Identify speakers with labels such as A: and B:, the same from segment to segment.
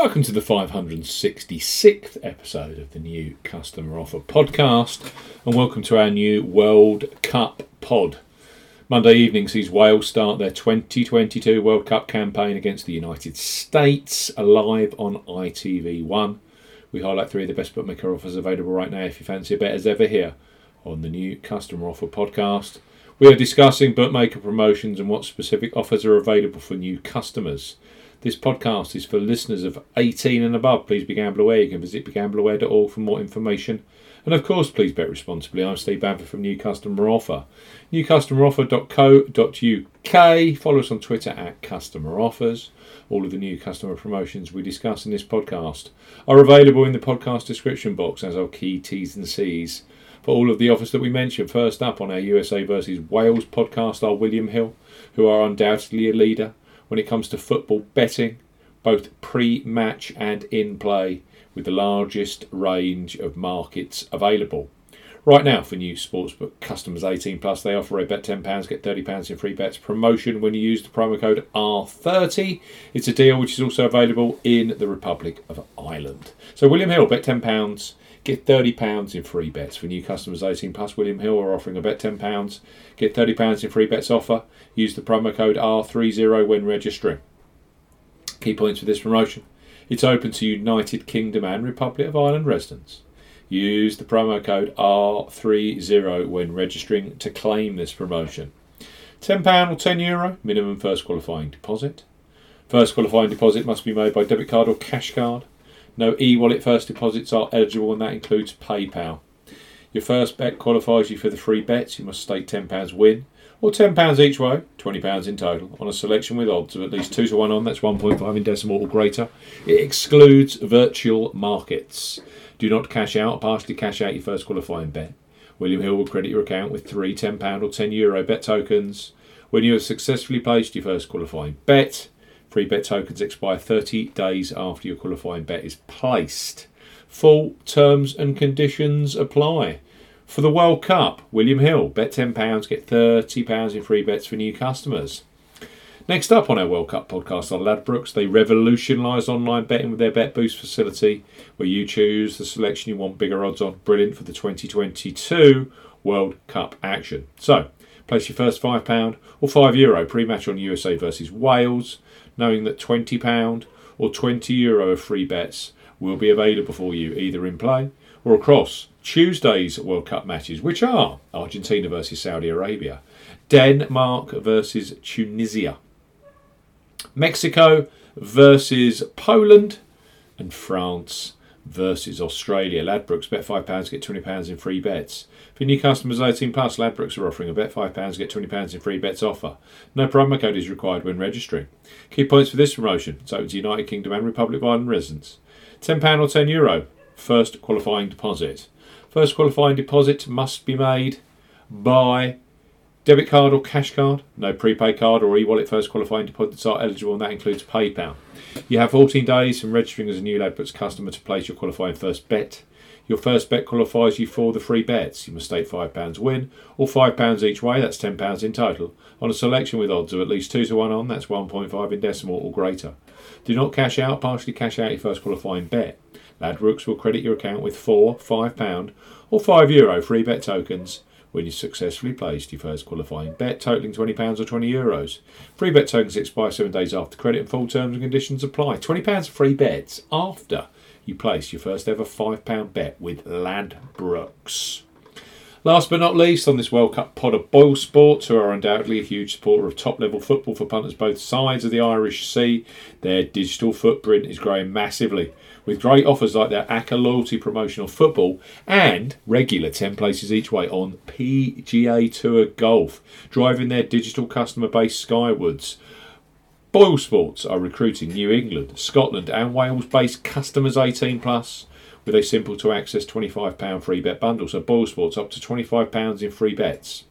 A: Welcome to the 566th episode of the new Customer Offer podcast, and welcome to our new World Cup pod. Monday evening sees Wales start their 2022 World Cup campaign against the United States, live on ITV1. We highlight three of the best bookmaker offers available right now if you fancy a bet as ever here on the new Customer Offer podcast. We are discussing bookmaker promotions and what specific offers are available for new customers. This podcast is for listeners of 18 and above. Please be gamble aware. You can visit begambleaware.org for more information. And of course, please bet responsibly. I'm Steve Bamford from New Customer Offer. NewCustomeroffer.co.uk. Follow us on Twitter at Customer Offers. All of the new customer promotions we discuss in this podcast are available in the podcast description box as our key T's and C's. For all of the offers that we mentioned, first up on our USA versus Wales podcast are William Hill, who are undoubtedly a leader when it comes to football betting, both pre match and in play, with the largest range of markets available. Right now, for new sportsbook customers 18 plus, they offer a bet £10, get £30 in free bets promotion when you use the promo code R30. It's a deal which is also available in the Republic of Ireland. So, William Hill, bet £10, get £30 in free bets. For new customers 18 plus, William Hill are offering a bet £10, get £30 in free bets offer. Use the promo code R30 when registering. Key points for this promotion it's open to United Kingdom and Republic of Ireland residents. Use the promo code R30 when registering to claim this promotion. £10 or €10 Euro, minimum first qualifying deposit. First qualifying deposit must be made by debit card or cash card. No e wallet first deposits are eligible, and that includes PayPal. Your first bet qualifies you for the free bets. You must stake £10 win or £10 each way, £20 in total, on a selection with odds of at least 2 to 1 on, that's 1.5 in decimal or greater. It excludes virtual markets. Do not cash out partially cash out your first qualifying bet. William Hill will credit your account with three £10 or €10 Euro bet tokens. When you have successfully placed your first qualifying bet, free bet tokens expire 30 days after your qualifying bet is placed. Full terms and conditions apply. For the World Cup, William Hill, bet £10, get £30 in free bets for new customers. Next up on our World Cup podcast are Ladbrokes. They revolutionised online betting with their Bet Boost facility, where you choose the selection you want bigger odds on. Brilliant for the 2022 World Cup action. So, place your first £5 or €5 Euro pre match on USA versus Wales, knowing that £20 or €20 Euro of free bets will be available for you either in play or across Tuesday's World Cup matches, which are Argentina versus Saudi Arabia, Denmark versus Tunisia, Mexico versus Poland, and France versus Australia. Ladbrokes bet £5, get £20 in free bets. For new customers 18 plus, Ladbrokes are offering a bet £5, get £20 in free bets offer. No promo code is required when registering. Key points for this promotion it's open to United Kingdom and Republic of Ireland residents. £10 or €10 Euro, first qualifying deposit. First qualifying deposit must be made by debit card or cash card. No prepaid card or e-wallet first qualifying deposits are eligible, and that includes PayPal. You have 14 days from registering as a new Ladbrokes customer to place your qualifying first bet. Your first bet qualifies you for the free bets. You must stake £5 win or £5 each way, that's £10 in total, on a selection with odds of at least 2 to 1 on, that's 1.5 in decimal or greater. Do not cash out, partially cash out your first qualifying bet. Ladbrokes will credit your account with four, five pound, or five euro free bet tokens when you successfully placed your first qualifying bet totaling twenty pounds or twenty euros. Free bet tokens expire seven days after credit, and full terms and conditions apply. Twenty pounds free bets after you place your first ever five pound bet with Ladbrokes. Last but not least, on this World Cup pod of Boyle Sports, who are undoubtedly a huge supporter of top level football for punters both sides of the Irish Sea, their digital footprint is growing massively with great offers like their ACCA loyalty promotional football and regular 10 places each way on PGA Tour Golf, driving their digital customer base skywards. Boyle Sports are recruiting New England, Scotland, and Wales based customers 18 plus with a simple to access £25 free bet bundle. So Boyle Sports up to £25 in free bets.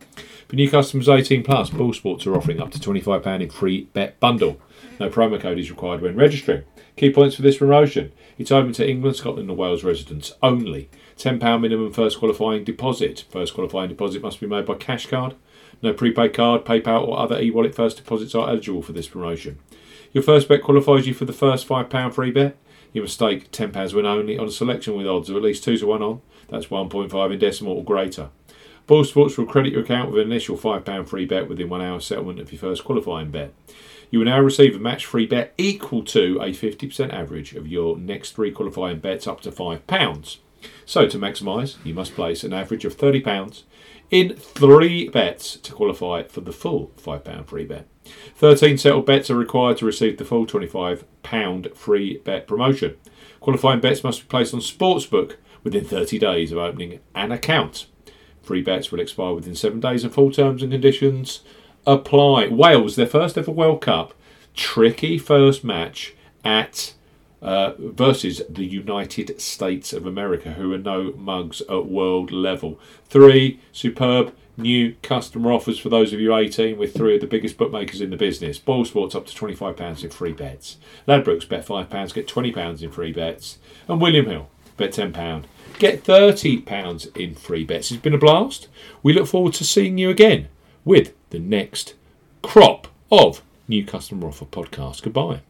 A: For new customers 18 plus, Boyle Sports are offering up to £25 in free bet bundle. No promo code is required when registering. Key points for this promotion. It's open to England, Scotland, and Wales residents only. £10 minimum first qualifying deposit. First qualifying deposit must be made by cash card. No prepaid card, PayPal, or other e wallet first deposits are eligible for this promotion. Your first bet qualifies you for the first £5 free bet. You must stake £10 win only on a selection with odds of at least 2 to 1 on. That's 1.5 in decimal or greater. Boyle Sports will credit your account with an initial £5 free bet within one hour settlement of your first qualifying bet. You will now receive a match free bet equal to a 50% average of your next three qualifying bets up to £5. So, to maximise, you must place an average of £30 in three bets to qualify for the full £5 free bet. 13 settled bets are required to receive the full £25 free bet promotion. Qualifying bets must be placed on Sportsbook within 30 days of opening an account. Free bets will expire within seven days and full terms and conditions apply. Wales, their first ever World Cup, tricky first match at uh, versus the United States of America, who are no mugs at world level. Three superb new customer offers for those of you 18 with three of the biggest bookmakers in the business. Boyle Sports up to £25 in free bets. Ladbrokes bet £5, get £20 in free bets. And William Hill bet £10, get £30 in free bets. It's been a blast. We look forward to seeing you again with the next crop of new customer offer podcast. Goodbye.